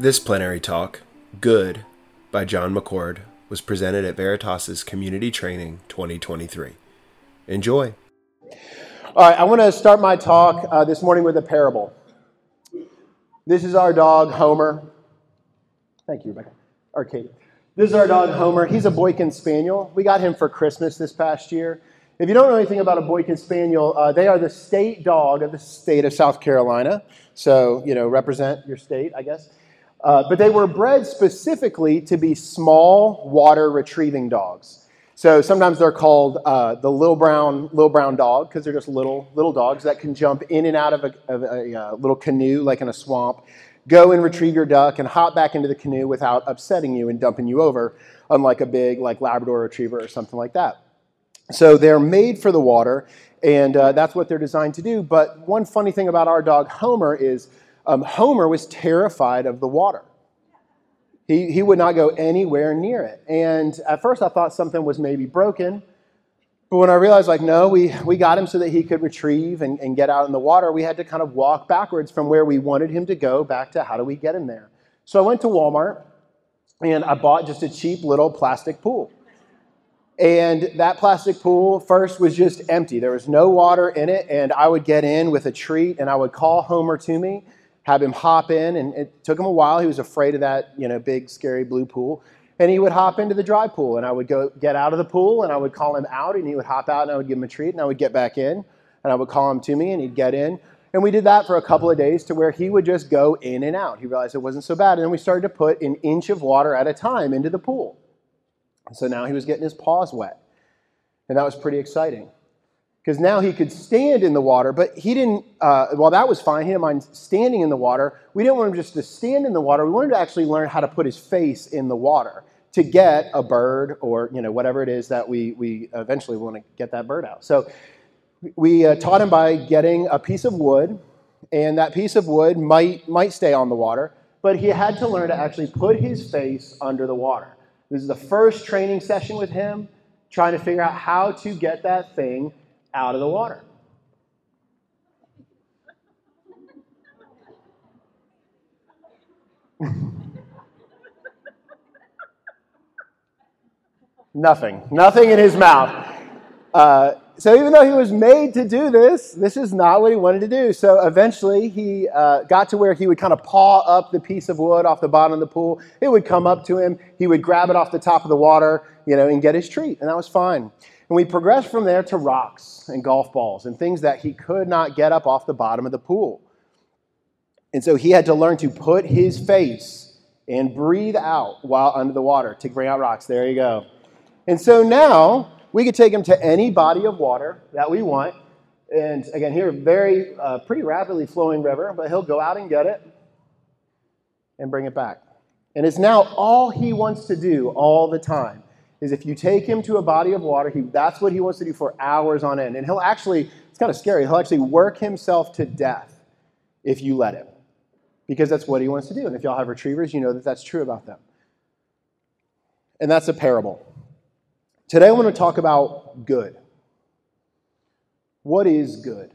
This plenary talk, Good, by Jon McCord, was presented at Veritas's Community Training 2023. Enjoy. All right, I want to start my talk uh, this morning with a parable. This is our dog, Homer. Thank you, Rebecca. Or Katie. This is our dog, Homer. He's a Boykin Spaniel. We got him for Christmas this past year. If you don't know anything about a Boykin Spaniel, uh, they are the state dog of the state of South Carolina. So, you know, represent your state, I guess. Uh, but they were bred specifically to be small water retrieving dogs. So sometimes they're called uh, the little brown little brown dog because they're just little little dogs that can jump in and out of a, of a, uh, little canoe like in a swamp, go and retrieve your duck and hop back into the canoe without upsetting you and dumping you over, unlike a big like Labrador Retriever or something like that. So they're made for the water, and uh, that's what they're designed to do. But one funny thing about our dog Homer is um, Homer was terrified of the water. He, he would not go anywhere near it. And at first I thought something was maybe broken. But when I realized, like, no, we, we got him so that he could retrieve and, and get out in the water, we had to kind of walk backwards from where we wanted him to go back to how do we get him there. So I went to Walmart and I bought just a cheap little plastic pool. And that plastic pool first was just empty. There was no water in it, and I would get in with a treat and I would call Homer to me, have him hop in, and it took him a while. He was afraid of that, you know, big, scary blue pool. And he would hop into the dry pool, and I would go get out of the pool, and I would call him out, and he would hop out, and I would give him a treat, and I would get back in, and I would call him to me, and he'd get in. And we did that for a couple of days to where he would just go in and out. He realized it wasn't so bad. And then we started to put an inch of water at a time into the pool. So now he was getting his paws wet. And that was pretty exciting. Because now he could stand in the water, but he didn't, uh, well, that was fine. He didn't mind standing in the water. We didn't want him just to stand in the water. We wanted to actually learn how to put his face in the water to get a bird or, you know, whatever it is that we, we eventually want to get that bird out. So we uh, taught him by getting a piece of wood, and that piece of wood might, might stay on the water, but he had to learn to actually put his face under the water. This is the first training session with him, trying to figure out how to get that thing out of the water. Nothing. Nothing in his mouth. Uh, so even though he was made to do this, this is not what he wanted to do. So eventually he uh, got to where he would kind of paw up the piece of wood off the bottom of the pool. It would come up to him. He would grab it off the top of the water, you know, and get his treat. And that was fine. And we progressed from there to rocks and golf balls and things that he could not get up off the bottom of the pool. And so he had to learn to put his face and breathe out while under the water to bring out rocks. There you go. And so now we could take him to any body of water that we want. And again, here, a very, uh, pretty rapidly flowing river, but he'll go out and get it and bring it back. And it's now all he wants to do all the time is if you take him to a body of water, he, that's what he wants to do for hours on end. And he'll actually, it's kind of scary, he'll actually work himself to death if you let him. Because that's what he wants to do. And if y'all have retrievers, you know that that's true about them. And that's a parable. Today I want to talk about good. What is good?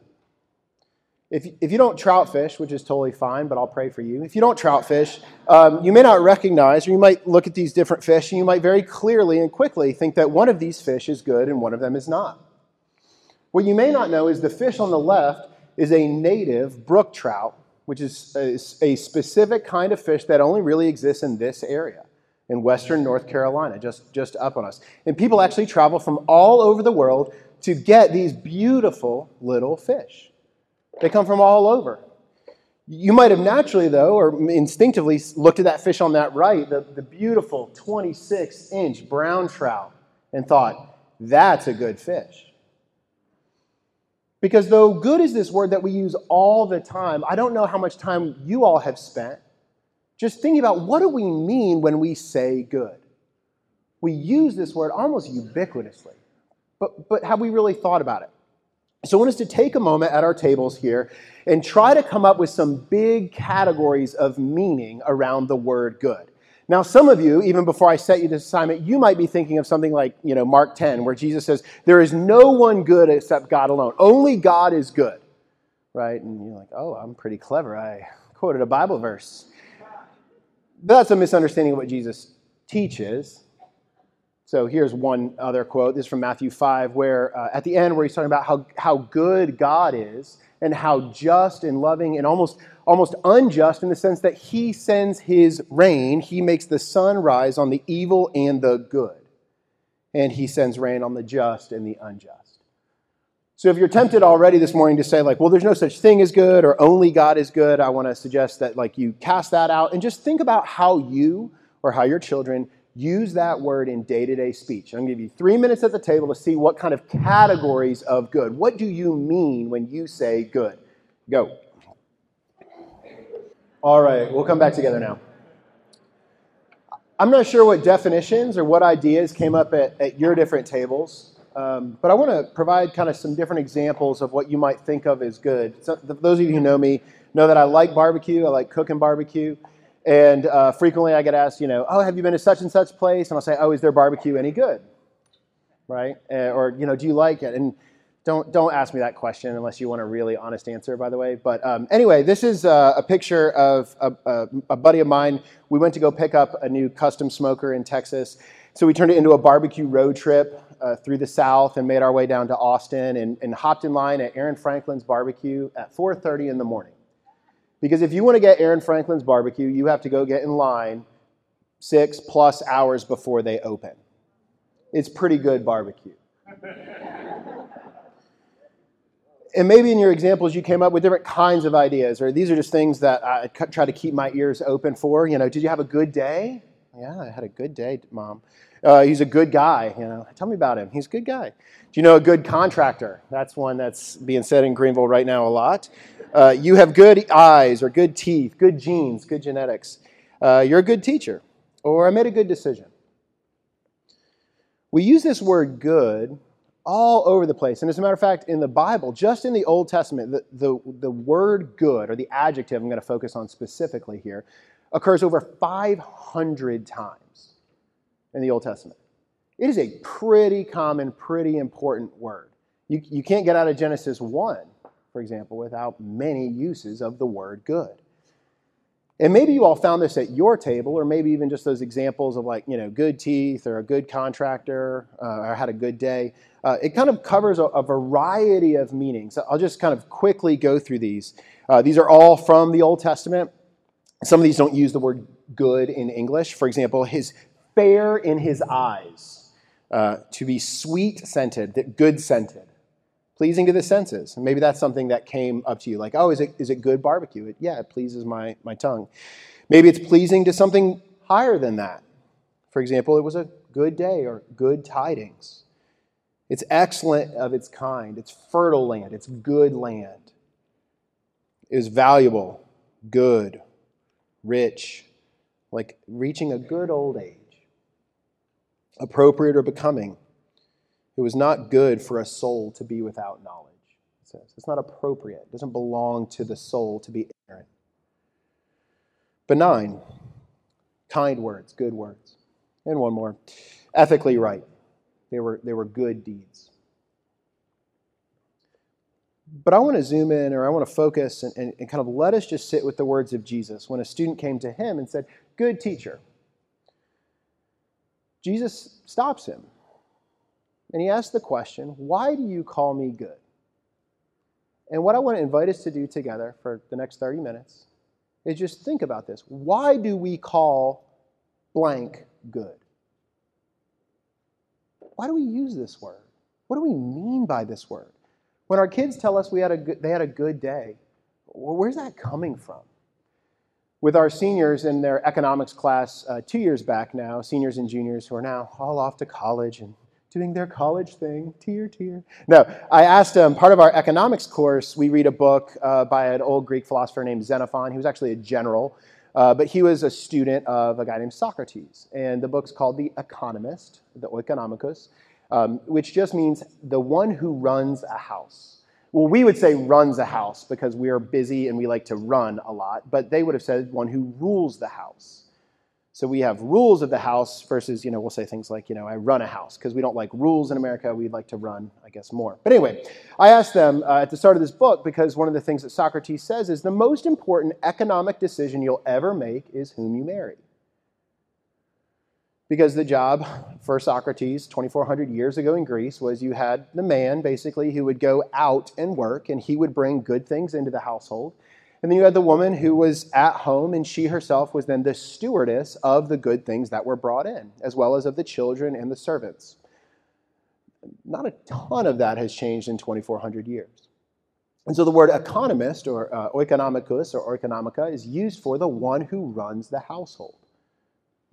If, if you don't trout fish, which is totally fine, but I'll pray for you. If you don't trout fish, um, you may not recognize, or you might look at these different fish, and you might very clearly and quickly think that one of these fish is good and one of them is not. What you may not know is the fish on the left is a native brook trout, which is a, a specific kind of fish that only really exists in this area in western North Carolina, just, just up on us. And people actually travel from all over the world to get these beautiful little fish. They come from all over. You might have naturally, though, or instinctively looked at that fish on that right, the, the beautiful 26 inch brown trout, and thought, that's a good fish. Because though good is this word that we use all the time, I don't know how much time you all have spent just thinking about what do we mean when we say good? We use this word almost ubiquitously, but, but have we really thought about it? So I want us to take a moment at our tables here and try to come up with some big categories of meaning around the word good. Now, some of you, even before I set you this assignment, you might be thinking of something like, you know, Mark 10, where Jesus says, There is no one good except God alone. Only God is good. Right? And you're like, Oh, I'm pretty clever. I quoted a Bible verse. But that's a misunderstanding of what Jesus teaches. So here's one other quote. This is from Matthew 5, where uh, at the end, where he's talking about how, how good God is and how just and loving and almost, almost unjust in the sense that he sends his rain. He makes the sun rise on the evil and the good. And he sends rain on the just and the unjust. So if you're tempted already this morning to say, like, well, there's no such thing as good or only God is good, I want to suggest that like you cast that out and just think about how you or how your children use that word in day to day speech. I'm going to give you three minutes at the table to see what kind of categories of good. What do you mean when you say good? Go. All right, we'll come back together now. I'm not sure what definitions or what ideas came up at, at your different tables, um, but I want to provide kind of some different examples of what you might think of as good. So, those of you who know me know that I like barbecue, I like cooking barbecue. And uh, frequently I get asked, you know, oh, have you been to such and such place? And I'll say, oh, is their barbecue any good? Right? Uh, or, you know, do you like it? And don't, don't ask me that question unless you want a really honest answer, by the way. But um, anyway, this is uh, a picture of a, a, a, buddy of mine. We went to go pick up a new custom smoker in Texas. So we turned it into a barbecue road trip uh, through the South and made our way down to Austin and, and hopped in line at Aaron Franklin's barbecue at 4.30 in the morning. Because if you want to get Aaron Franklin's barbecue, you have to go get in line six plus hours before they open. It's pretty good barbecue. and maybe in your examples you came up with different kinds of ideas, or these are just things that I try to keep my ears open for. You know, did you have a good day? Yeah, I had a good day, mom. Uh, he's a good guy. You know, tell me about him. He's a good guy. Do you know a good contractor? That's one that's being said in Greenville right now a lot. Uh, you have good eyes or good teeth, good genes, good genetics. Uh, you're a good teacher, or I made a good decision. We use this word good all over the place. And as a matter of fact, in the Bible, just in the Old Testament, the, the, the word good, or the adjective I'm going to focus on specifically here, occurs over 500 times in the Old Testament. It is a pretty common, pretty important word. You, you can't get out of Genesis 1 for example, without many uses of the word good. And maybe you all found this at your table, or maybe even just those examples of like, you know, good teeth or a good contractor uh, or had a good day. Uh, it kind of covers a, a, variety of meanings. I'll just kind of quickly go through these. Uh, these are all from the Old Testament. Some of these don't use the word good in English. For example, his fair in his eyes, uh, to be sweet scented, that good scented pleasing to the senses. And maybe that's something that came up to you, like, oh, is it, is it good barbecue? It, yeah, it pleases my, my tongue. Maybe it's pleasing to something higher than that. For example, it was a good day or good tidings. It's excellent of its kind. It's fertile land. It's good land. It is valuable, good, rich, like reaching a good old age, appropriate or becoming it was not good for a soul to be without knowledge. It says it's not appropriate. It doesn't belong to the soul to be ignorant. Benign, kind words, good words. And one more. Ethically right. They were, they were good deeds. But I want to zoom in or I want to focus and, and, and kind of let us just sit with the words of Jesus when a student came to him and said, Good teacher. Jesus stops him and he asks the question, Why do you call me good? And what I want to invite us to do together for the next 30 minutes is just think about this. Why do we call blank good? Why do we use this word? What do we mean by this word? When our kids tell us we had a good, they had a good day, where's that coming from? With our seniors in their economics class uh, two years back now, seniors and juniors who are now all off to college and doing their college thing, tear, tear. No, I asked him, part of our economics course, we read a book uh, by an old Greek philosopher named Xenophon. He was actually a general, uh, but he was a student of a guy named Socrates. And the book's called The Economist, the Oikonomikos, um, which just means the one who runs a house. Well, we would say runs a house because we are busy and we like to run a lot, but they would have said one who rules the house. So we have rules of the house versus, you know, we'll say things like, you know, I run a house because we don't like rules in America. We'd like to run, I guess, more. But anyway, I asked them uh, at the start of this book because one of the things that Socrates says is the most important economic decision you'll ever make is whom you marry. Because the job for Socrates 2,400 years ago in Greece was you had the man basically who would go out and work and he would bring good things into the household. And then you had the woman who was at home and she herself was then the stewardess of the good things that were brought in, as well as of the children and the servants. Not a ton of that has changed in 2,400 years. And so the word economist or uh, oikonomicus or oikonomica is used for the one who runs the household,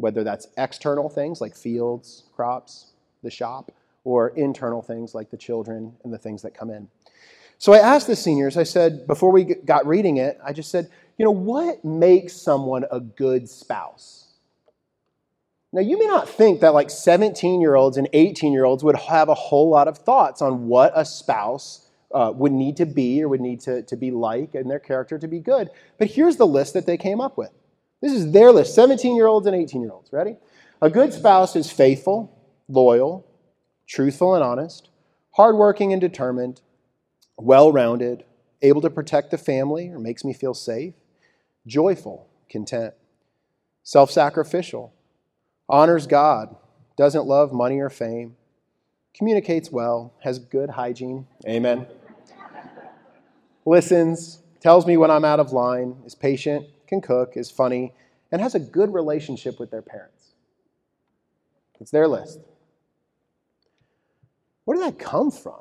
whether that's external things like fields, crops, the shop, or internal things like the children and the things that come in. So I asked the seniors, I said, before we got reading it, I just said, you know, what makes someone a good spouse? Now, you may not think that like 17 year olds and 18 year olds would have a whole lot of thoughts on what a spouse uh, would need to be or would need to, to be like and their character to be good. But here's the list that they came up with. This is their list 17 year olds and 18 year olds. Ready? A good spouse is faithful, loyal, truthful and honest, hardworking and determined, well rounded, able to protect the family or makes me feel safe, joyful, content, self sacrificial, honors God, doesn't love money or fame, communicates well, has good hygiene. Amen. Listens, tells me when I'm out of line, is patient, can cook, is funny, and has a good relationship with their parents. It's their list. Where did that come from?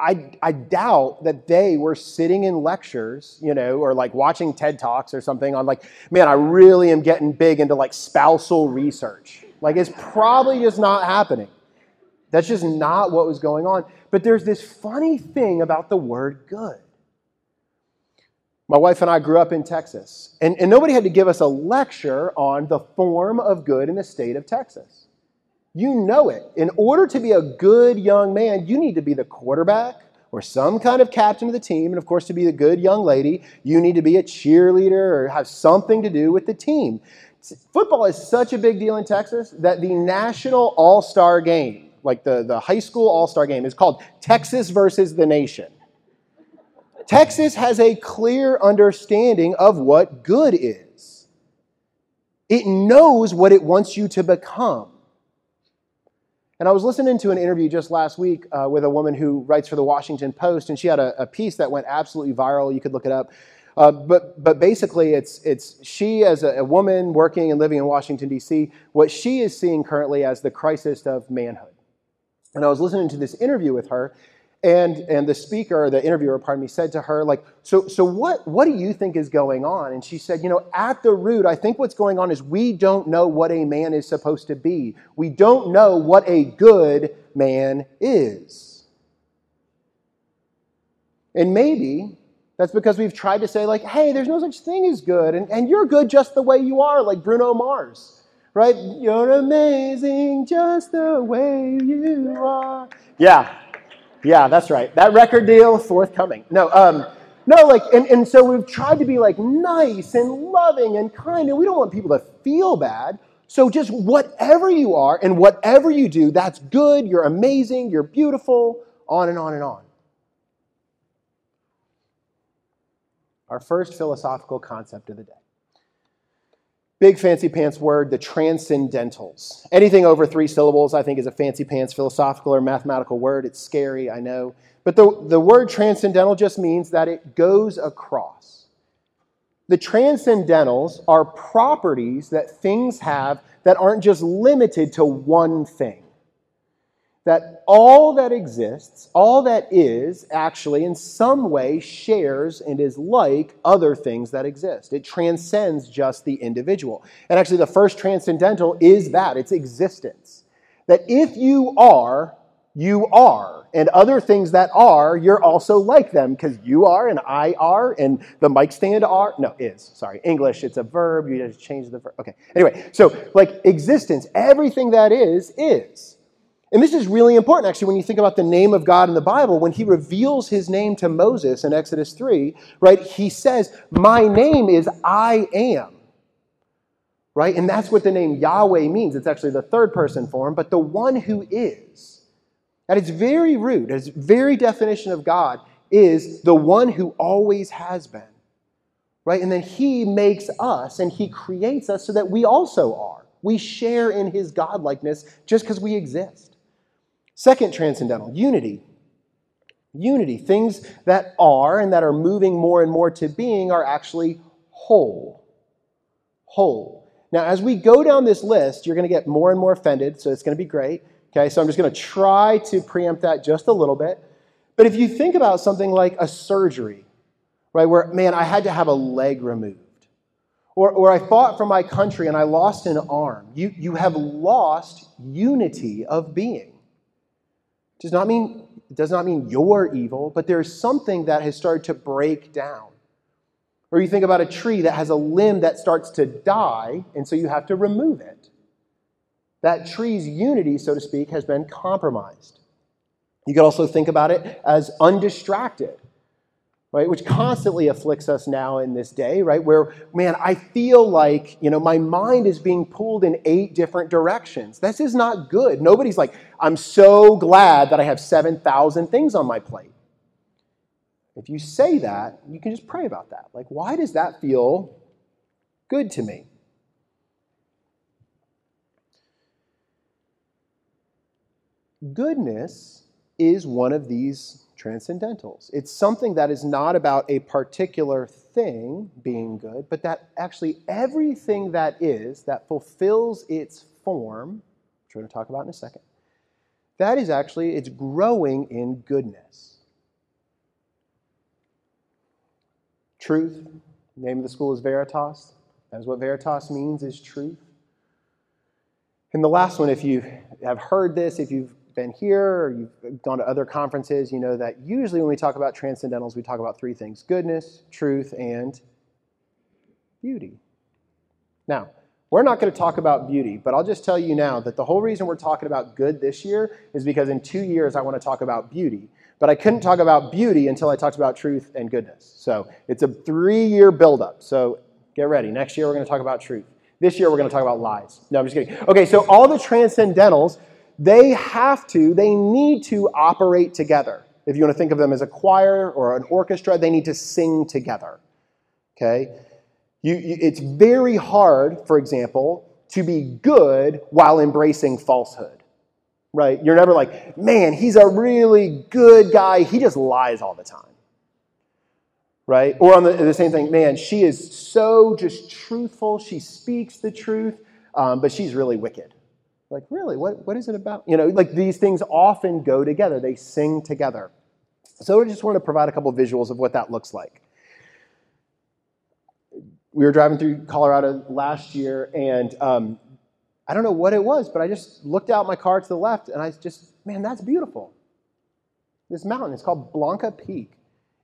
I, I doubt that they were sitting in lectures, you know, or like watching TED Talks or something on like, man, I really am getting big into like spousal research. Like, it's probably just not happening. That's just not what was going on. But there's this funny thing about the word good. My wife and I grew up in Texas, and, and nobody had to give us a lecture on the form of good in the state of Texas. You know it. In order to be a good young man, you need to be the quarterback or some kind of captain of the team. And of course, to be a good young lady, you need to be a cheerleader or have something to do with the team. Football is such a big deal in Texas that the national all star game, like the, the high school all star game, is called Texas versus the nation. Texas has a clear understanding of what good is, it knows what it wants you to become. And I was listening to an interview just last week uh, with a woman who writes for the Washington Post, and she had a, a piece that went absolutely viral. You could look it up. Uh, but, but basically, it's, it's she, as a, a woman working and living in Washington, D.C., what she is seeing currently as the crisis of manhood. And I was listening to this interview with her, and, and the speaker, the interviewer, pardon me, said to her, like, so, so what, what do you think is going on? And she said, you know, at the root, I think what's going on is we don't know what a man is supposed to be. We don't know what a good man is. And maybe that's because we've tried to say, like, hey, there's no such thing as good, and, and you're good just the way you are, like Bruno Mars, right? You're amazing just the way you are. Yeah, yeah, that's right. That record deal, forthcoming. No, um, no, like, and, and so we've tried to be like nice and loving and kind, and we don't want people to feel bad. So just whatever you are and whatever you do, that's good, you're amazing, you're beautiful, on and on and on. Our first philosophical concept of the day. Big fancy pants word, the transcendentals. Anything over three syllables, I think, is a fancy pants philosophical or mathematical word. It's scary, I know. But the, the word transcendental just means that it goes across. The transcendentals are properties that things have that aren't just limited to one thing that all that exists, all that is, actually in some way shares and is like other things that exist. It transcends just the individual. And actually, the first transcendental is that it's existence. That if you are, you are. And other things that are, you're also like them because you are and I are and the mic stand are. No, is. Sorry. English, it's a verb. You just change the verb. Okay. Anyway, so like existence, everything that is, is. And this is really important, actually, when you think about the name of God in the Bible. When he reveals his name to Moses in Exodus 3, right, he says, My name is I am. Right? And that's what the name Yahweh means. It's actually the third person form, but the one who is. At its very root, its very definition of God, is the one who always has been. Right? And then he makes us and he creates us so that we also are. We share in his godlikeness just because we exist. Second transcendental, unity. Unity. Things that are and that are moving more and more to being are actually whole. Whole. Now, as we go down this list, you're going to get more and more offended, so it's going to be great. Okay, so I'm just going to try to preempt that just a little bit. But if you think about something like a surgery, right, where, man, I had to have a leg removed, or, or I fought for my country and I lost an arm, you, you have lost unity of being. Does not mean it does not mean you're evil, but there's something that has started to break down. Or you think about a tree that has a limb that starts to die, and so you have to remove it. That tree's unity, so to speak, has been compromised. You could also think about it as undistracted, right? Which constantly afflicts us now in this day, right? Where, man, I feel like, you know, my mind is being pulled in eight different directions. This is not good. Nobody's like, I'm so glad that I have 7,000 things on my plate. If you say that, you can just pray about that. Like, why does that feel good to me? Goodness is one of these transcendentals. It's something that is not about a particular thing being good, but that actually everything that is, that fulfills its form, which we're going to talk about in a second, that is actually, it's growing in goodness. Truth, name of the school is Veritas. That is what Veritas means, is truth. And the last one, if you have heard this, if you've been here or you've gone to other conferences, you know that usually when we talk about transcendentals, we talk about three things goodness, truth, and beauty. Now, we're not going to talk about beauty, but I'll just tell you now that the whole reason we're talking about good this year is because in two years I want to talk about beauty. But I couldn't talk about beauty until I talked about truth and goodness. So it's a three year buildup. So get ready. Next year we're going to talk about truth. This year we're going to talk about lies. No, I'm just kidding. Okay, so all the transcendentals they have to, they need to operate together. If you want to think of them as a choir or an orchestra, they need to sing together. Okay? You, you, it's very hard, for example, to be good while embracing falsehood. Right? You're never like, man, he's a really good guy. He just lies all the time. Right? Or on the, the same thing, man, she is so just truthful. She speaks the truth, um, but she's really wicked. Like, really, what, what is it about? You know, like these things often go together, they sing together. So I just want to provide a couple of visuals of what that looks like. We were driving through Colorado last year, and um, I don't know what it was, but I just looked out my car to the left, and I just, man, that's beautiful. This mountain, it's called Blanca Peak.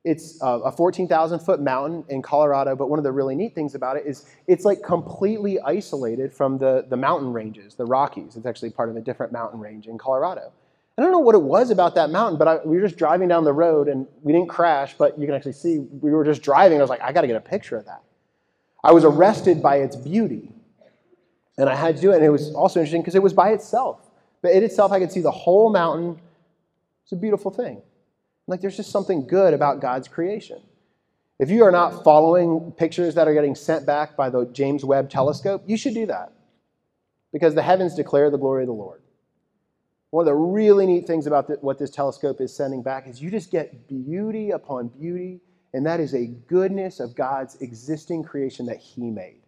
It's uh, a 14,000 foot mountain in Colorado, but one of the really neat things about it is it's like completely isolated from the, the mountain ranges, the Rockies. It's actually part of a different mountain range in Colorado. I don't know what it was about that mountain, but I, we were just driving down the road and we didn't crash, but you can actually see we were just driving. I was like, I got to get a picture of that. I was arrested by its beauty, and I had to do it. And it was also interesting because it was by itself. But it itself, I could see the whole mountain. It's a beautiful thing. Like there's just something good about God's creation. If you are not following pictures that are getting sent back by the James Webb telescope, you should do that because the heavens declare the glory of the Lord. One of the really neat things about the, what this telescope is sending back is you just get beauty upon beauty, and that is a goodness of God's existing creation that He made.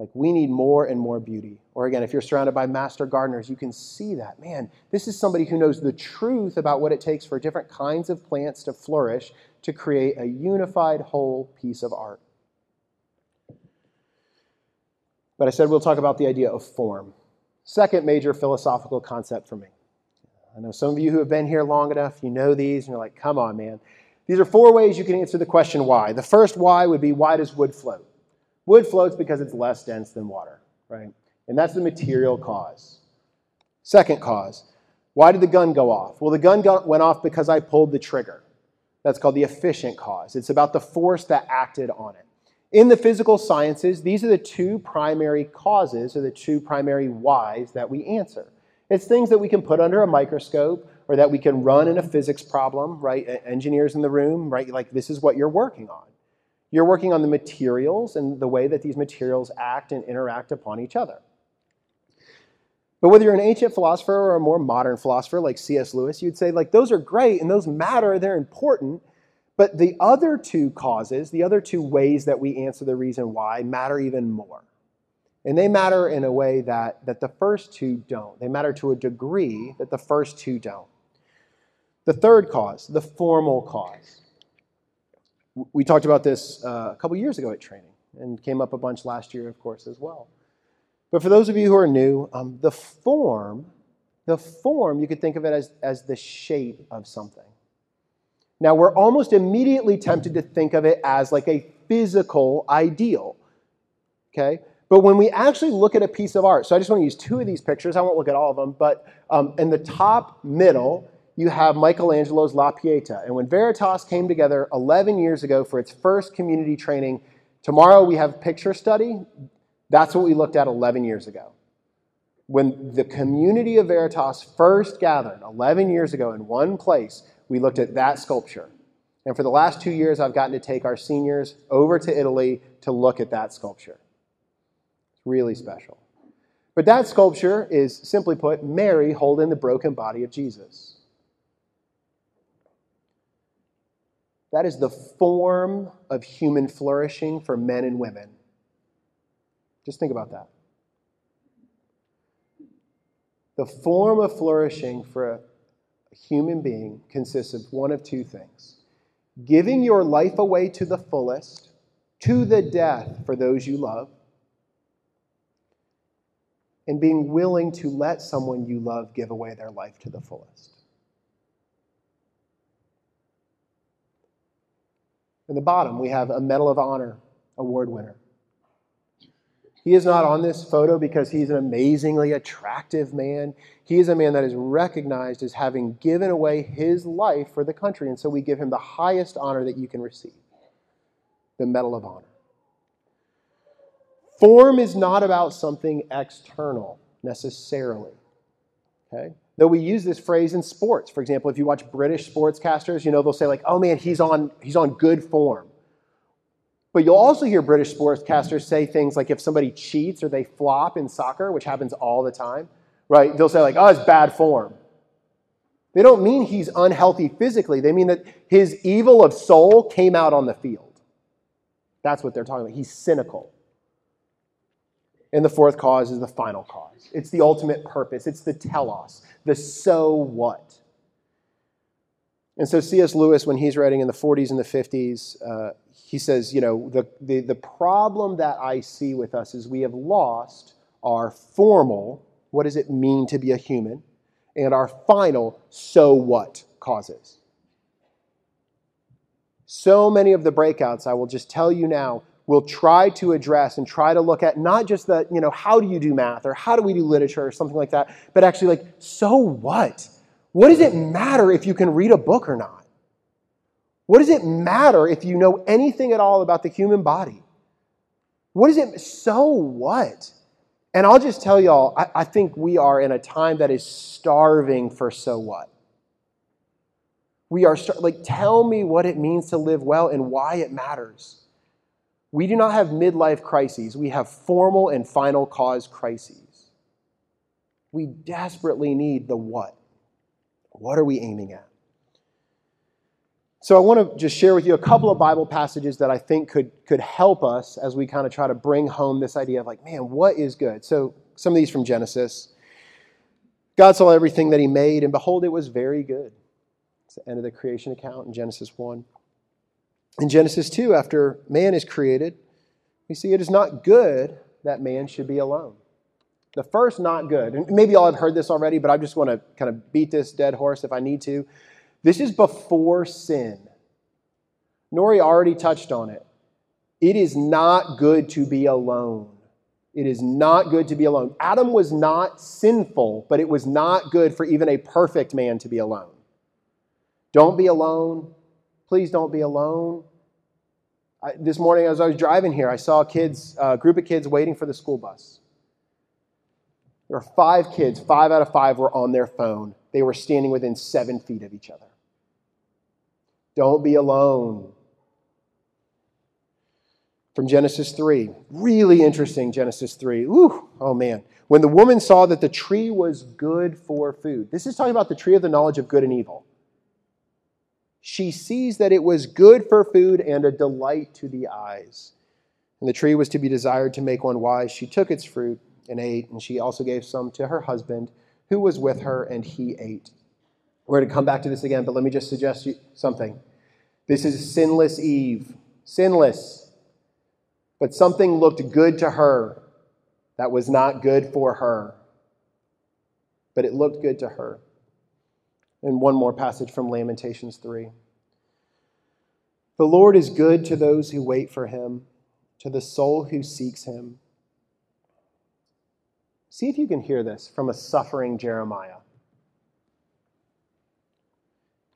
Like we need more and more beauty. Or again, if you're surrounded by master gardeners, you can see that. Man, this is somebody who knows the truth about what it takes for different kinds of plants to flourish to create a unified whole piece of art. But I said we'll talk about the idea of form. Second major philosophical concept for me. I know some of you who have been here long enough, you know these, and you're like, come on, man. These are four ways you can answer the question why. The first why would be why does wood float? Wood floats because it's less dense than water, right? And that's the material cause. Second cause why did the gun go off? Well, the gun went off because I pulled the trigger. That's called the efficient cause. It's about the force that acted on it. In the physical sciences, these are the two primary causes or the two primary whys that we answer. It's things that we can put under a microscope or that we can run in a physics problem, right? Engineers in the room, right? Like, this is what you're working on. You're working on the materials and the way that these materials act and interact upon each other. But whether you're an ancient philosopher or a more modern philosopher like C.S. Lewis, you'd say, like, those are great and those matter, they're important. But the other two causes, the other two ways that we answer the reason why, matter even more. And they matter in a way that, that the first two don't. They matter to a degree that the first two don't. The third cause, the formal cause. We talked about this uh, a couple years ago at training and came up a bunch last year, of course, as well. But for those of you who are new, um, the form, the form, you could think of it as, as the shape of something. Now, we're almost immediately tempted to think of it as like a physical ideal. Okay? But when we actually look at a piece of art, so I just want to use two of these pictures. I won't look at all of them, but um, in the top middle, you have Michelangelo's La Pieta. And when Veritas came together 11 years ago for its first community training, tomorrow we have picture study. That's what we looked at 11 years ago. When the community of Veritas first gathered 11 years ago in one place, we looked at that sculpture. And for the last two years, I've gotten to take our seniors over to Italy to look at that sculpture. It's really special. But that sculpture is, simply put, Mary holding the broken body of Jesus. That is the form of human flourishing for men and women just think about that. The form of flourishing for a human being consists of one of two things giving your life away to the fullest, to the death for those you love, and being willing to let someone you love give away their life to the fullest. In the bottom, we have a Medal of Honor award winner. He is not on this photo because he's an amazingly attractive man. He is a man that is recognized as having given away his life for the country. And so we give him the highest honor that you can receive the Medal of Honor. Form is not about something external necessarily. Okay? Though we use this phrase in sports. For example, if you watch British sportscasters, you know, they'll say, like, oh man, he's on, he's on good form. But you'll also hear British sportscasters say things like if somebody cheats or they flop in soccer, which happens all the time, right? They'll say, like, oh, it's bad form. They don't mean he's unhealthy physically. They mean that his evil of soul came out on the field. That's what they're talking about. He's cynical. And the fourth cause is the final cause. It's the ultimate purpose. It's the telos, the so what. And so C.S. Lewis, when he's writing in the 40s and the 50s, uh, he says, you know, the, the, the problem that I see with us is we have lost our formal, what does it mean to be a human, and our final, so what causes. So many of the breakouts, I will just tell you now, will try to address and try to look at not just the, you know, how do you do math or how do we do literature or something like that, but actually like, so what? What does it matter if you can read a book or not? What does it matter if you know anything at all about the human body? What is it? So what? And I'll just tell y'all, I, I think we are in a time that is starving for so what. We are, like, tell me what it means to live well and why it matters. We do not have midlife crises, we have formal and final cause crises. We desperately need the what. What are we aiming at? So I want to just share with you a couple of Bible passages that I think could, could help us as we kind of try to bring home this idea of like, man, what is good? So some of these from Genesis. God saw everything that he made, and behold, it was very good. It's the end of the creation account in Genesis 1. In Genesis 2, after man is created, we see it is not good that man should be alone. The first, not good. And maybe y'all have heard this already, but I just want to kind of beat this dead horse if I need to. This is before sin. Nori already touched on it. It is not good to be alone. It is not good to be alone. Adam was not sinful, but it was not good for even a perfect man to be alone. Don't be alone. Please don't be alone. I, this morning, as I was driving here, I saw kids, a group of kids waiting for the school bus. There were five kids, five out of five were on their phone. They were standing within seven feet of each other. Don't be alone. from Genesis 3. Really interesting, Genesis 3. Ooh, oh man. When the woman saw that the tree was good for food, this is talking about the tree of the knowledge of good and evil. She sees that it was good for food and a delight to the eyes. And the tree was to be desired to make one wise. She took its fruit and ate, and she also gave some to her husband who was with her, and he ate. We're going to come back to this again, but let me just suggest something. This is sinless Eve. Sinless. But something looked good to her that was not good for her. But it looked good to her. And one more passage from Lamentations 3. The Lord is good to those who wait for him, to the soul who seeks him. See if you can hear this from a suffering Jeremiah.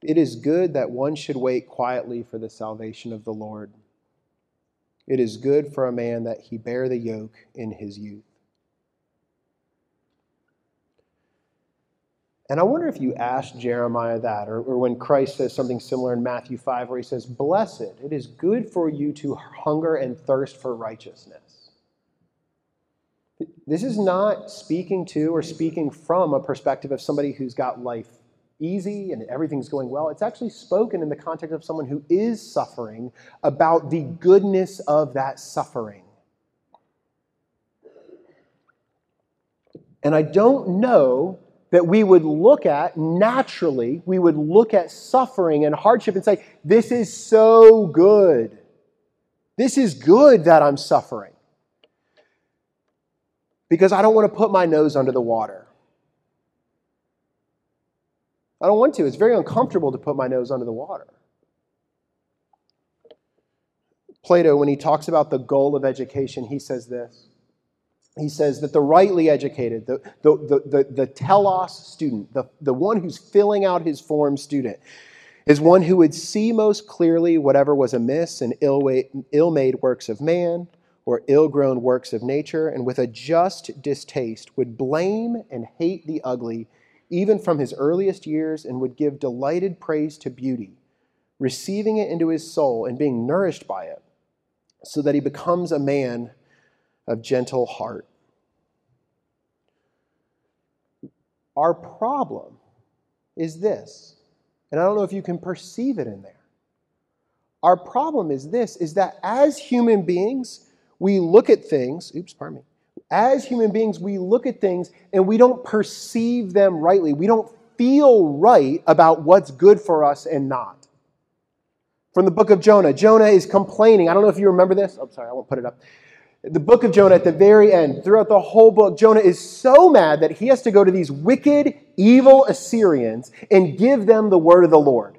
It is good that one should wait quietly for the salvation of the Lord. It is good for a man that he bear the yoke in his youth. And I wonder if you asked Jeremiah that, or, or, when Christ says something similar in Matthew 5, where he says, Blessed, it is good for you to hunger and thirst for righteousness. This is not speaking to or speaking from a perspective of somebody who's got life easy and everything's going well. It's actually spoken in the context of someone who is suffering about the goodness of that suffering. And I don't know that we would look at naturally, we would look at suffering and hardship and say, This is so good. This is good that I'm suffering. Because I don't want to put my nose under the water. I don't want to. It's very uncomfortable to put my nose under the water. Plato, when he talks about the goal of education, he says this he says that the rightly educated, the, the, the, the, telos student, the, the one who's filling out his form student, is one who would see most clearly whatever was amiss in ill made works of man or ill grown works of nature, and with a just distaste would blame and hate the ugly even from his earliest years, and would give delighted praise to beauty, receiving it into his soul and being nourished by it, so that he becomes a man of gentle heart. Our problem is this, and I don't know if you can perceive it in there. Our problem is this is that as human beings, we look at things, oops, pardon me. As human beings, we look at things and we don't perceive them rightly. We don't feel right about what's good for us and not. From the book of Jonah, Jonah is complaining. I don't know if you remember this. I'm oh, sorry, I won't put it up the book of Jonah at the very end, throughout the whole book, Jonah is so mad that he has to go to these wicked, evil Assyrians and give them the word of the Lord.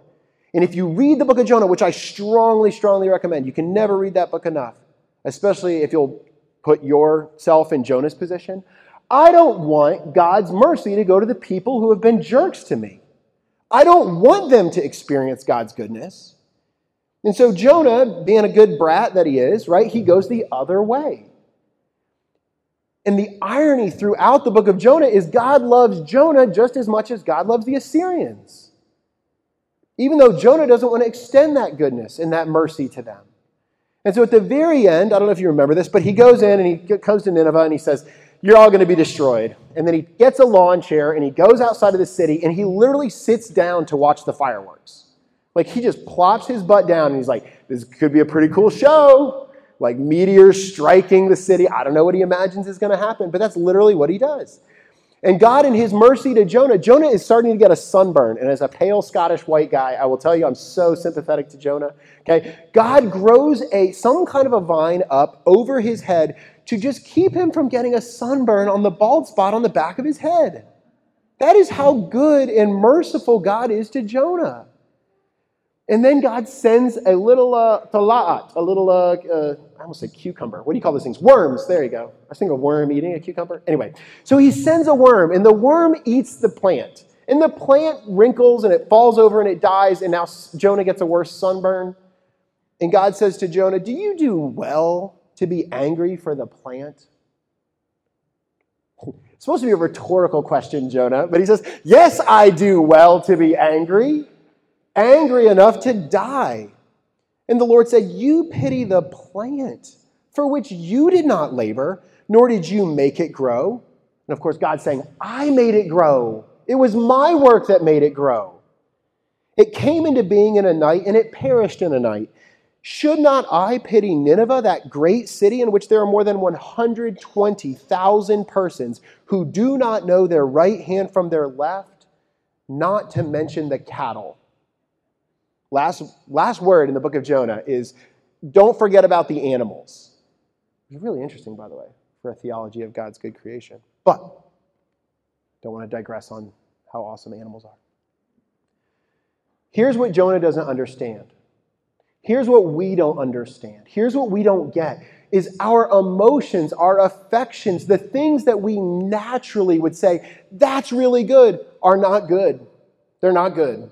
And if you read the book of Jonah, which I strongly, strongly recommend, you can never read that book enough, especially if you'll put yourself in Jonah's position. I don't want God's mercy to go to the people who have been jerks to me. I don't want them to experience God's goodness. And so Jonah, being a good brat that he is, right, he goes the other way. And the irony throughout the book of Jonah is God loves Jonah just as much as God loves the Assyrians. Even though Jonah doesn't want to extend that goodness and that mercy to them. And so at the very end, I don't know if you remember this, but he goes in and he comes to Nineveh and he says, You're all going to be destroyed. And then he gets a lawn chair and he goes outside of the city and he literally sits down to watch the fireworks. Like he just plops his butt down and he's like, this could be a pretty cool show. Like meteors striking the city. I don't know what he imagines is going to happen, but that's literally what he does. And God, in his mercy to Jonah, Jonah is starting to get a sunburn. And as a pale Scottish white guy, I will tell you, I'm so sympathetic to Jonah. Okay? God grows a some kind of a vine up over his head to just keep him from getting a sunburn on the bald spot on the back of his head. That is how good and merciful God is to Jonah. And then God sends a little uh, tala'at, a little, uh, uh, I almost said cucumber. What do you call those things? Worms. There you go. I was thinking a worm eating a cucumber. Anyway, so he sends a worm, and the worm eats the plant. And the plant wrinkles and it falls over and it dies, and now Jonah gets a worse sunburn. And God says to Jonah, Do you do well to be angry for the plant? It's supposed to be a rhetorical question, Jonah, but he says, Yes, I do well to be angry angry enough to die. And the Lord said, You pity the plant, for which you did not labor, nor did you make it grow. And of course, God's saying, I made it grow. It was my work that made it grow. It came into being in a night, and it perished in a night. Should not I pity Nineveh, that great city in which there are more than 120,000 persons who do not know their right hand from their left, not to mention the cattle? Last, last word in the book of Jonah is don't forget about the animals. It's really interesting, by the way, for a theology of God's good creation. But don't want to digress on how awesome animals are. Here's what Jonah doesn't understand. Here's what we don't understand. Here's what we don't get is our emotions, our affections, the things that we naturally would say, that's really good, are not good. They're not good.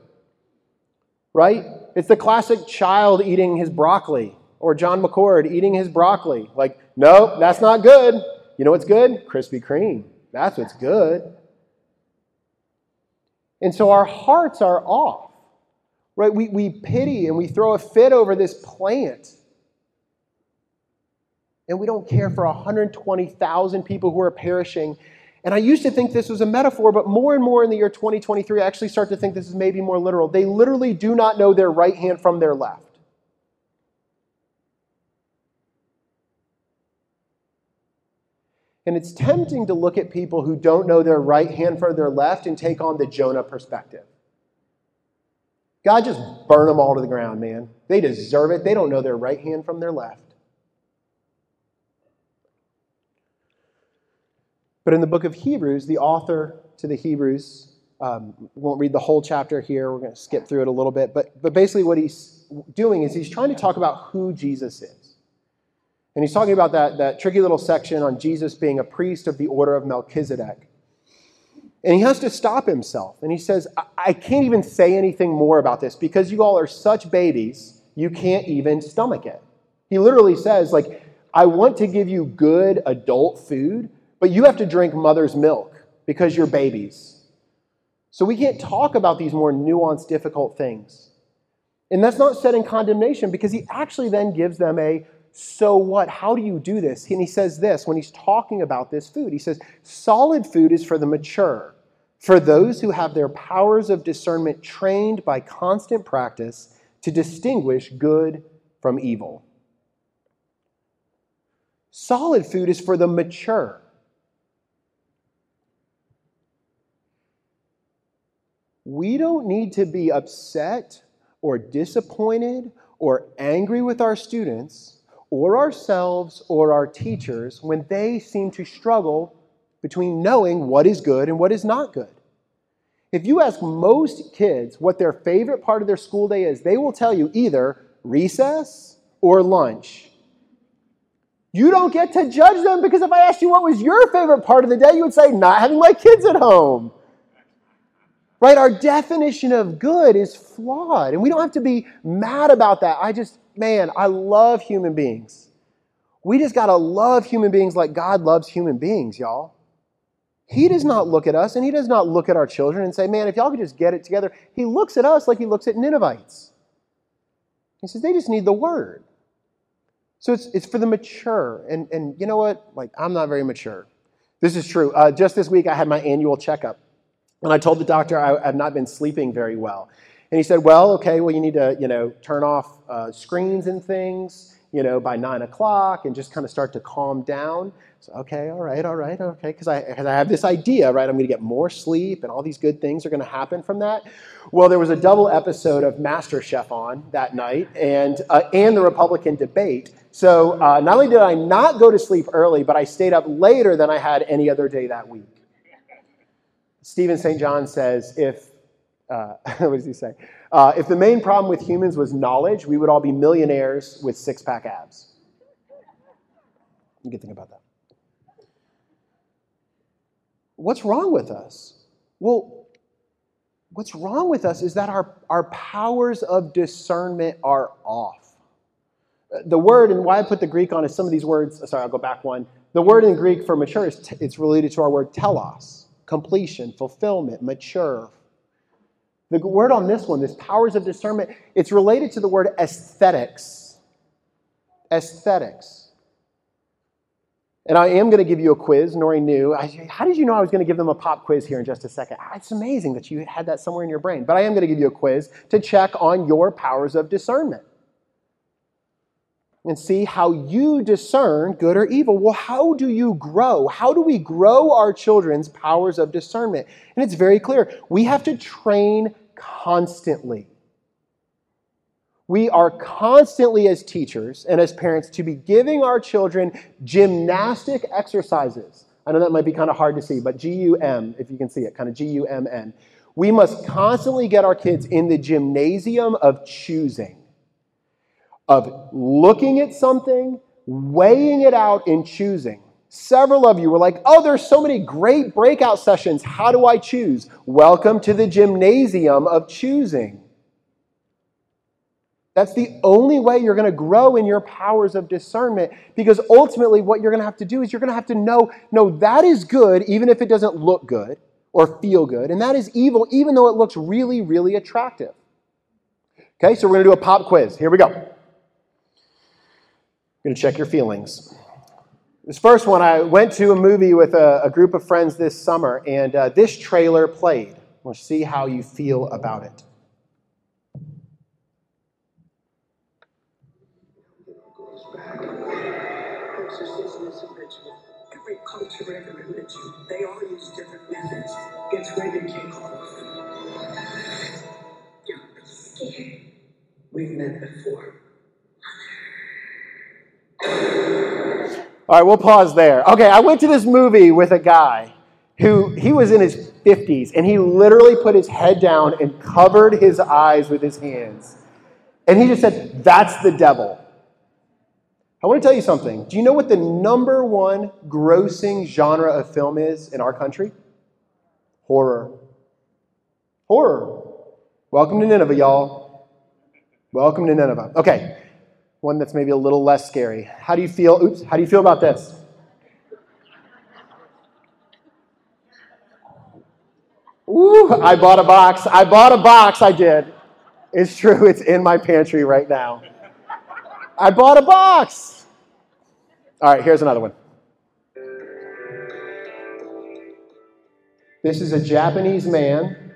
Right? It's the classic child eating his broccoli or Jon McCord eating his broccoli. Like, no, that's not good. You know what's good? Krispy Kreme. That's what's good. And so our hearts are off, right? We, we pity and we throw a fit over this plant. And we don't care for 120,000 people who are perishing. And I used to think this was a metaphor, but more and more in the year 2023, I actually start to think this is maybe more literal. They literally do not know their right hand from their left. And it's tempting to look at people who don't know their right hand from their left and take on the Jonah perspective. God just burn them all to the ground, man. They deserve it. They don't know their right hand from their left. But in the book of Hebrews, the author to the Hebrews, um, won't read the whole chapter here. We're going to skip through it a little bit. But, but basically, what he's doing is he's trying to talk about who Jesus is. And he's talking about that, that tricky little section on Jesus being a priest of the order of Melchizedek. And he has to stop himself. And he says, I, I can't even say anything more about this because you all are such babies, you can't even stomach it. He literally says, like, I want to give you good adult food, but you have to drink mother's milk because you're babies. So we can't talk about these more nuanced, difficult things. And that's not said in condemnation because he actually then gives them a so what? How do you do this? And he says this when he's talking about this food. He says, solid food is for the mature, for those who have their powers of discernment trained by constant practice to distinguish good from evil. Solid food is for the mature. We don't need to be upset or disappointed or angry with our students or ourselves or our teachers when they seem to struggle between knowing what is good and what is not good. If you ask most kids what their favorite part of their school day is, they will tell you either recess or lunch. You don't get to judge them because if I asked you what was your favorite part of the day, you would say, not having my kids at home. Right? Our definition of good is flawed, and we don't have to be mad about that. I just, man, I love human beings. We just got to love human beings like God loves human beings, y'all. He does not look at us and he does not look at our children and say, man, if y'all could just get it together. He looks at us like he looks at Ninevites. He says, they just need the word. So it's, it's for the mature. And, and you know what? Like, I'm not very mature. This is true. Uh, just this week, I had my annual checkup. And I told the doctor I have not been sleeping very well. And he said, well, okay, well, you need to, you know, turn off uh, screens and things, you know, by nine o'clock and just kind of start to calm down. So, okay, all right, all right, okay, because I, cause I have this idea, right? I'm going to get more sleep and all these good things are going to happen from that. Well, there was a double episode of MasterChef on that night and, uh, and the Republican debate. So uh, not only did I not go to sleep early, but I stayed up later than I had any other day that week. Stephen St. John says, if uh, what does he say? Uh, if the main problem with humans was knowledge, we would all be millionaires with six pack abs. You can think about that. What's wrong with us? Well, what's wrong with us is that our, our powers of discernment are off. The word, and why I put the Greek on is some of these words, sorry, I'll go back one. The word in Greek for mature is t- it's related to our word telos, completion, fulfillment, mature, the word on this one, this powers of discernment, it's related to the word aesthetics. Aesthetics. And I am going to give you a quiz. Nori knew. I, how did you know I was going to give them a pop quiz here in just a second? Ah, it's amazing that you had that somewhere in your brain. But I am going to give you a quiz to check on your powers of discernment and see how you discern good or evil. Well, how do you grow? How do we grow our children's powers of discernment? And it's very clear. We have to train constantly. We are constantly, as teachers and as parents, to be giving our children gymnastic exercises. I know that might be kind of hard to see, but G U M, if you can see it, kind of G U M N. We must constantly get our kids in the gymnasium of choosing, of looking at something, weighing it out, and choosing. Several of you were like, oh, there's so many great breakout sessions. How do I choose? Welcome to the gymnasium of choosing. That's the only way you're going to grow in your powers of discernment because ultimately what you're going to have to do is you're going to have to know no that is good even if it doesn't look good or feel good and that is evil even though it looks really really attractive. Okay? So we're going to do a pop quiz. Here we go. I'm going to check your feelings. This first one, I went to a movie with a, a group of friends this summer, and uh, this trailer played. We'll see how you feel about it. Every culture, every religion, they all use different methods. It's ready to kick off. Don't be scared. We've met before. All right, we'll pause there. Okay, I went to this movie with a guy who he was in his 50s and he literally put his head down and covered his eyes with his hands. And he just said, That's the devil. I want to tell you something. Do you know what the number one grossing genre of film is in our country? Horror. Horror. Welcome to Nineveh, y'all. Welcome to Nineveh. Okay, one that's maybe a little less scary. How do you feel? Oops, how do you feel about this? Ooh, I bought a box. I bought a box, I did. It's true, it's in my pantry right now. I bought a box. All right, here's another one. This is a Japanese man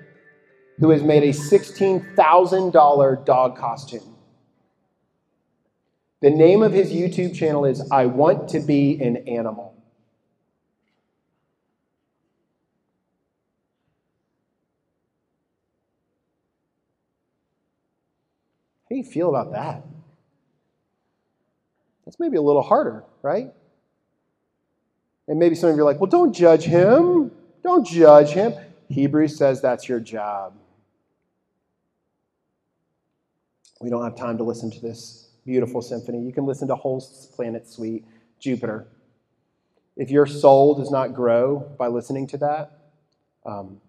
who has made a $16,000 dog costume. The name of his YouTube channel is I Want to Be an Animal. How do you feel about that? That's maybe a little harder, right? And maybe some of you are like, well, don't judge him. Don't judge him. Hebrews says that's your job. We don't have time to listen to this beautiful symphony. You can listen to Holst's Planet Suite, Jupiter. If your soul does not grow by listening to that, um,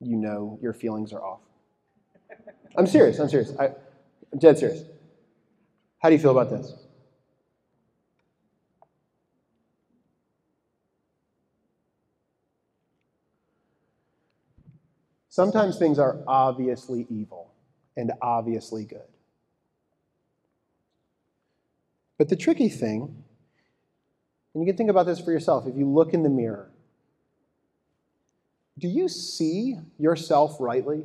you know your feelings are off. I'm serious. I'm serious. I, I'm dead serious. How do you feel about this? Sometimes things are obviously evil and obviously good. But the tricky thing, and you can think about this for yourself, if you look in the mirror, do you see yourself rightly?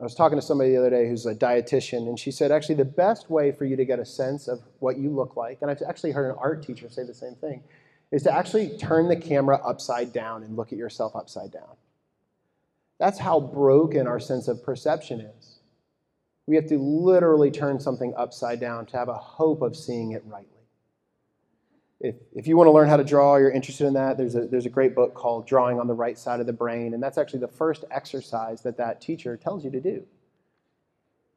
I was talking to somebody the other day who's a dietitian, and she said actually the best way for you to get a sense of what you look like, and I've actually heard an art teacher say the same thing, is to actually turn the camera upside down and look at yourself upside down. That's how broken our sense of perception is. We have to literally turn something upside down to have a hope of seeing it rightly. If, if you want to learn how to draw, you're interested in that, there's a, there's a great book called Drawing on the Right Side of the Brain, and that's actually the first exercise that that teacher tells you to do.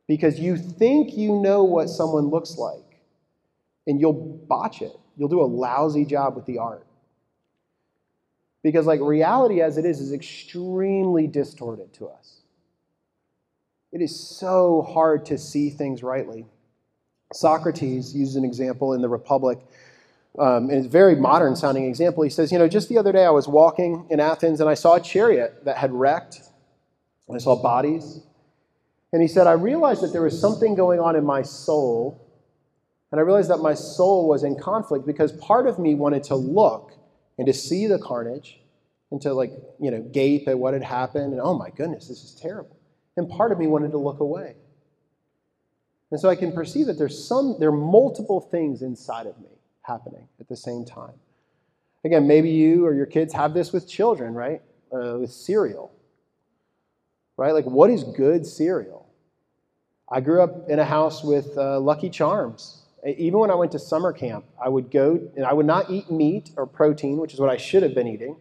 Because you think you know what someone looks like, and you'll botch it you'll do a lousy job with the art. Because, like, reality as it is, is extremely distorted to us. It is so hard to see things rightly. Socrates uses an example in the Republic, um, and it's a very modern sounding example. He says, You know, just the other day I was walking in Athens and I saw a chariot that had wrecked, and I saw bodies. And he said, I realized that there was something going on in my soul And I realized that my soul was in conflict because part of me wanted to look and to see the carnage and to like, you know, gape at what had happened and oh my goodness, this is terrible. And part of me wanted to look away. And so I can perceive that there's some there are multiple things inside of me happening at the same time. Again, maybe you or your kids have this with children, right? Uh, with cereal. Right? Like what is good cereal? I grew up in a house with uh, Lucky Charms. Even when I went to summer camp, I would go and I would not eat meat or protein, which is what I should have been eating,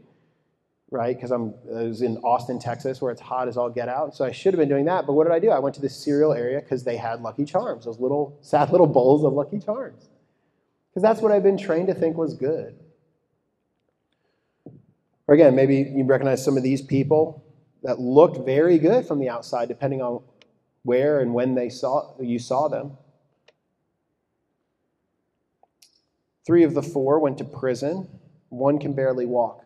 right? Because I'm I was in Austin, Texas, where it's hot as all get out. So I should have been doing that. But what did I do? I went to the cereal area because they had Lucky Charms, those little sad little bowls of Lucky Charms, because that's what I've been trained to think was good. Or again, maybe you recognize some of these people that looked very good from the outside, depending on where and when they saw you saw them. Three of the four went to prison. One can barely walk.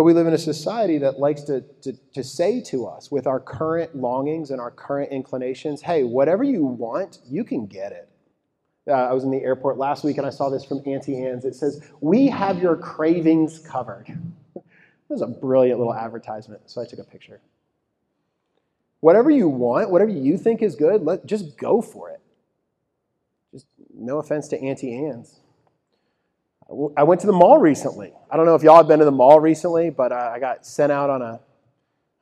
But we live in a society that likes to, to, to, say to us, with our current longings and our current inclinations, hey, whatever you want, you can get it. Uh, I was in the airport last week and I saw this from Auntie Anne's. It says, We have your cravings covered. it was a brilliant little advertisement, so I took a picture. Whatever you want, whatever you think is good, let, just go for it. Just no offense to Auntie Anne's. I went to the mall recently. I don't know if y'all have been to the mall recently, but uh, I got sent out on a,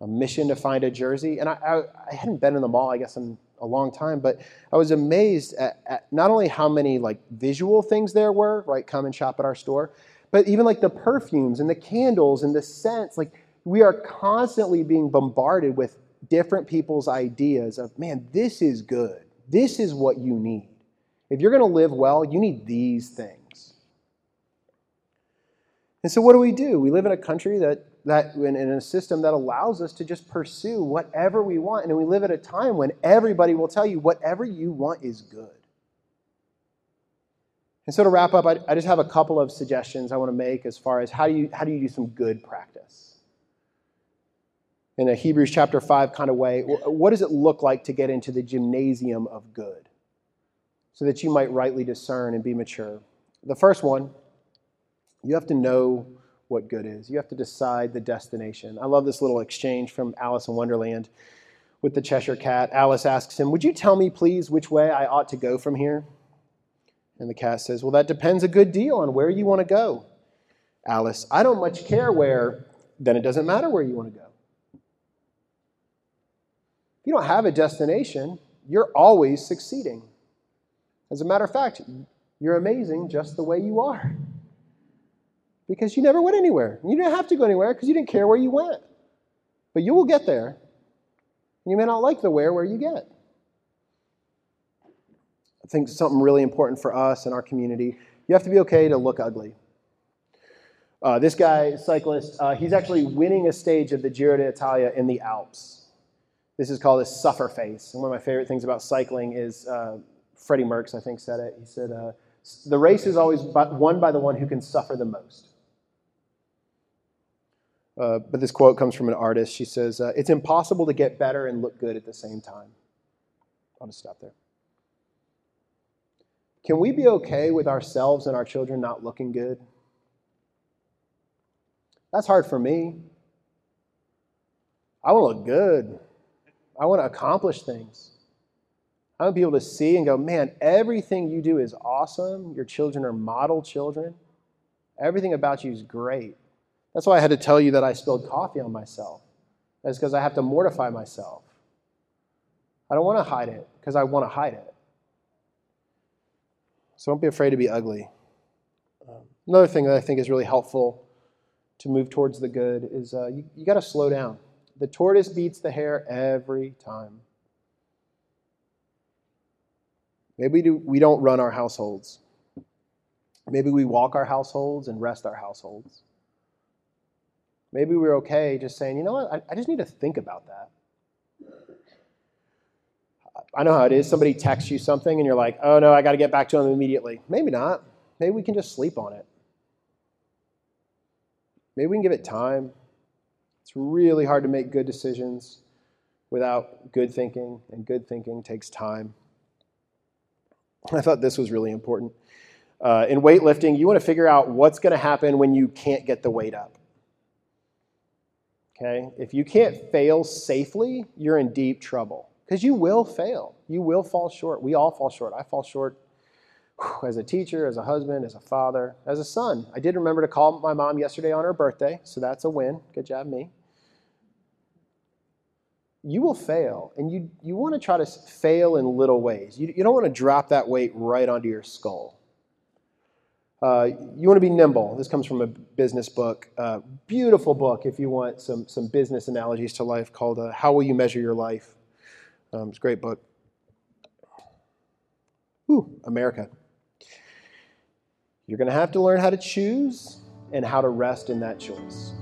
a mission to find a jersey. And I, I, I, hadn't been in the mall, I guess, in a long time, but I was amazed at, at not only how many like visual things there were, right? Come and shop at our store, but even like the perfumes and the candles and the scents. Like we are constantly being bombarded with different people's ideas of, man, this is good. This is what you need. If you're going to live well, you need these things. And so, what do we do? We live in a country that, that in, in a system that allows us to just pursue whatever we want. And we live at a time when everybody will tell you whatever you want is good. And so, to wrap up, I, I just have a couple of suggestions I want to make as far as how do you, how do, you do some good practice in a Hebrews chapter 5 kind of way, what does it look like to get into the gymnasium of good so that you might rightly discern and be mature? The first one, you have to know what good is. You have to decide the destination. I love this little exchange from Alice in Wonderland with the Cheshire Cat. Alice asks him, Would you tell me, please, which way I ought to go from here? And the cat says, Well, that depends a good deal on where you want to go. Alice, I don't much care where, then it doesn't matter where you want to go If you don't have a destination, you're always succeeding. As a matter of fact, you're amazing just the way you are. Because you never went anywhere. You didn't have to go anywhere because you didn't care where you went. But you will get there. You may not like the where where you get. I think something really important for us in our community you have to be okay to look ugly. Uh, this guy, cyclist, uh, he's actually winning a stage of the Giro d'Italia in the Alps. This is called a suffer face. And one of my favorite things about cycling is uh, Freddie Merckx, I think, said it. He said, uh, The race is always won by the one who can suffer the most. Uh, but this quote comes from an artist. She says, uh, It's impossible to get better and look good at the same time. I'll just stop there. Can we be okay with ourselves and our children not looking good? That's hard for me. I want to look good. I want to accomplish things. I want to be able to see and go, man, everything you do is awesome. Your children are model children. Everything about you is great. That's why I had to tell you that I spilled coffee on myself. That's because I have to mortify myself. I don't want to hide it because I want to hide it. So don't be afraid to be ugly. Um, another thing that I think is really helpful to move towards the good is uh, you, you got to slow down. The tortoise beats the hare every time. Maybe we do, we don't run our households. Maybe we walk our households and rest our households. Maybe we're okay just saying, you know what, I, just need to think about that. I know how it is. Somebody texts you something and you're like, oh no, I got to get back to them immediately. Maybe not. Maybe we can just sleep on it. Maybe we can give it time. It's really hard to make good decisions without good thinking, and good thinking takes time. I thought this was really important. Uh, in weightlifting, you want to figure out what's going to happen when you can't get the weight up. Okay? If you can't mm-hmm. fail safely, you're in deep trouble because you will fail. You will fall short. We all fall short. I fall short as a teacher, as a husband, as a father, as a son. I did remember to call my mom yesterday on her birthday, so that's a win. Good job, me. You will fail, and you, you want to try to fail in little ways. You, you don't want to drop that weight right onto your skull. Uh, you want to be nimble. This comes from a business book, uh, beautiful book if you want some, some business analogies to life called uh, How Will You Measure Your Life? Um, it's a great book. Ooh, America. You're going to have to learn how to choose and how to rest in that choice.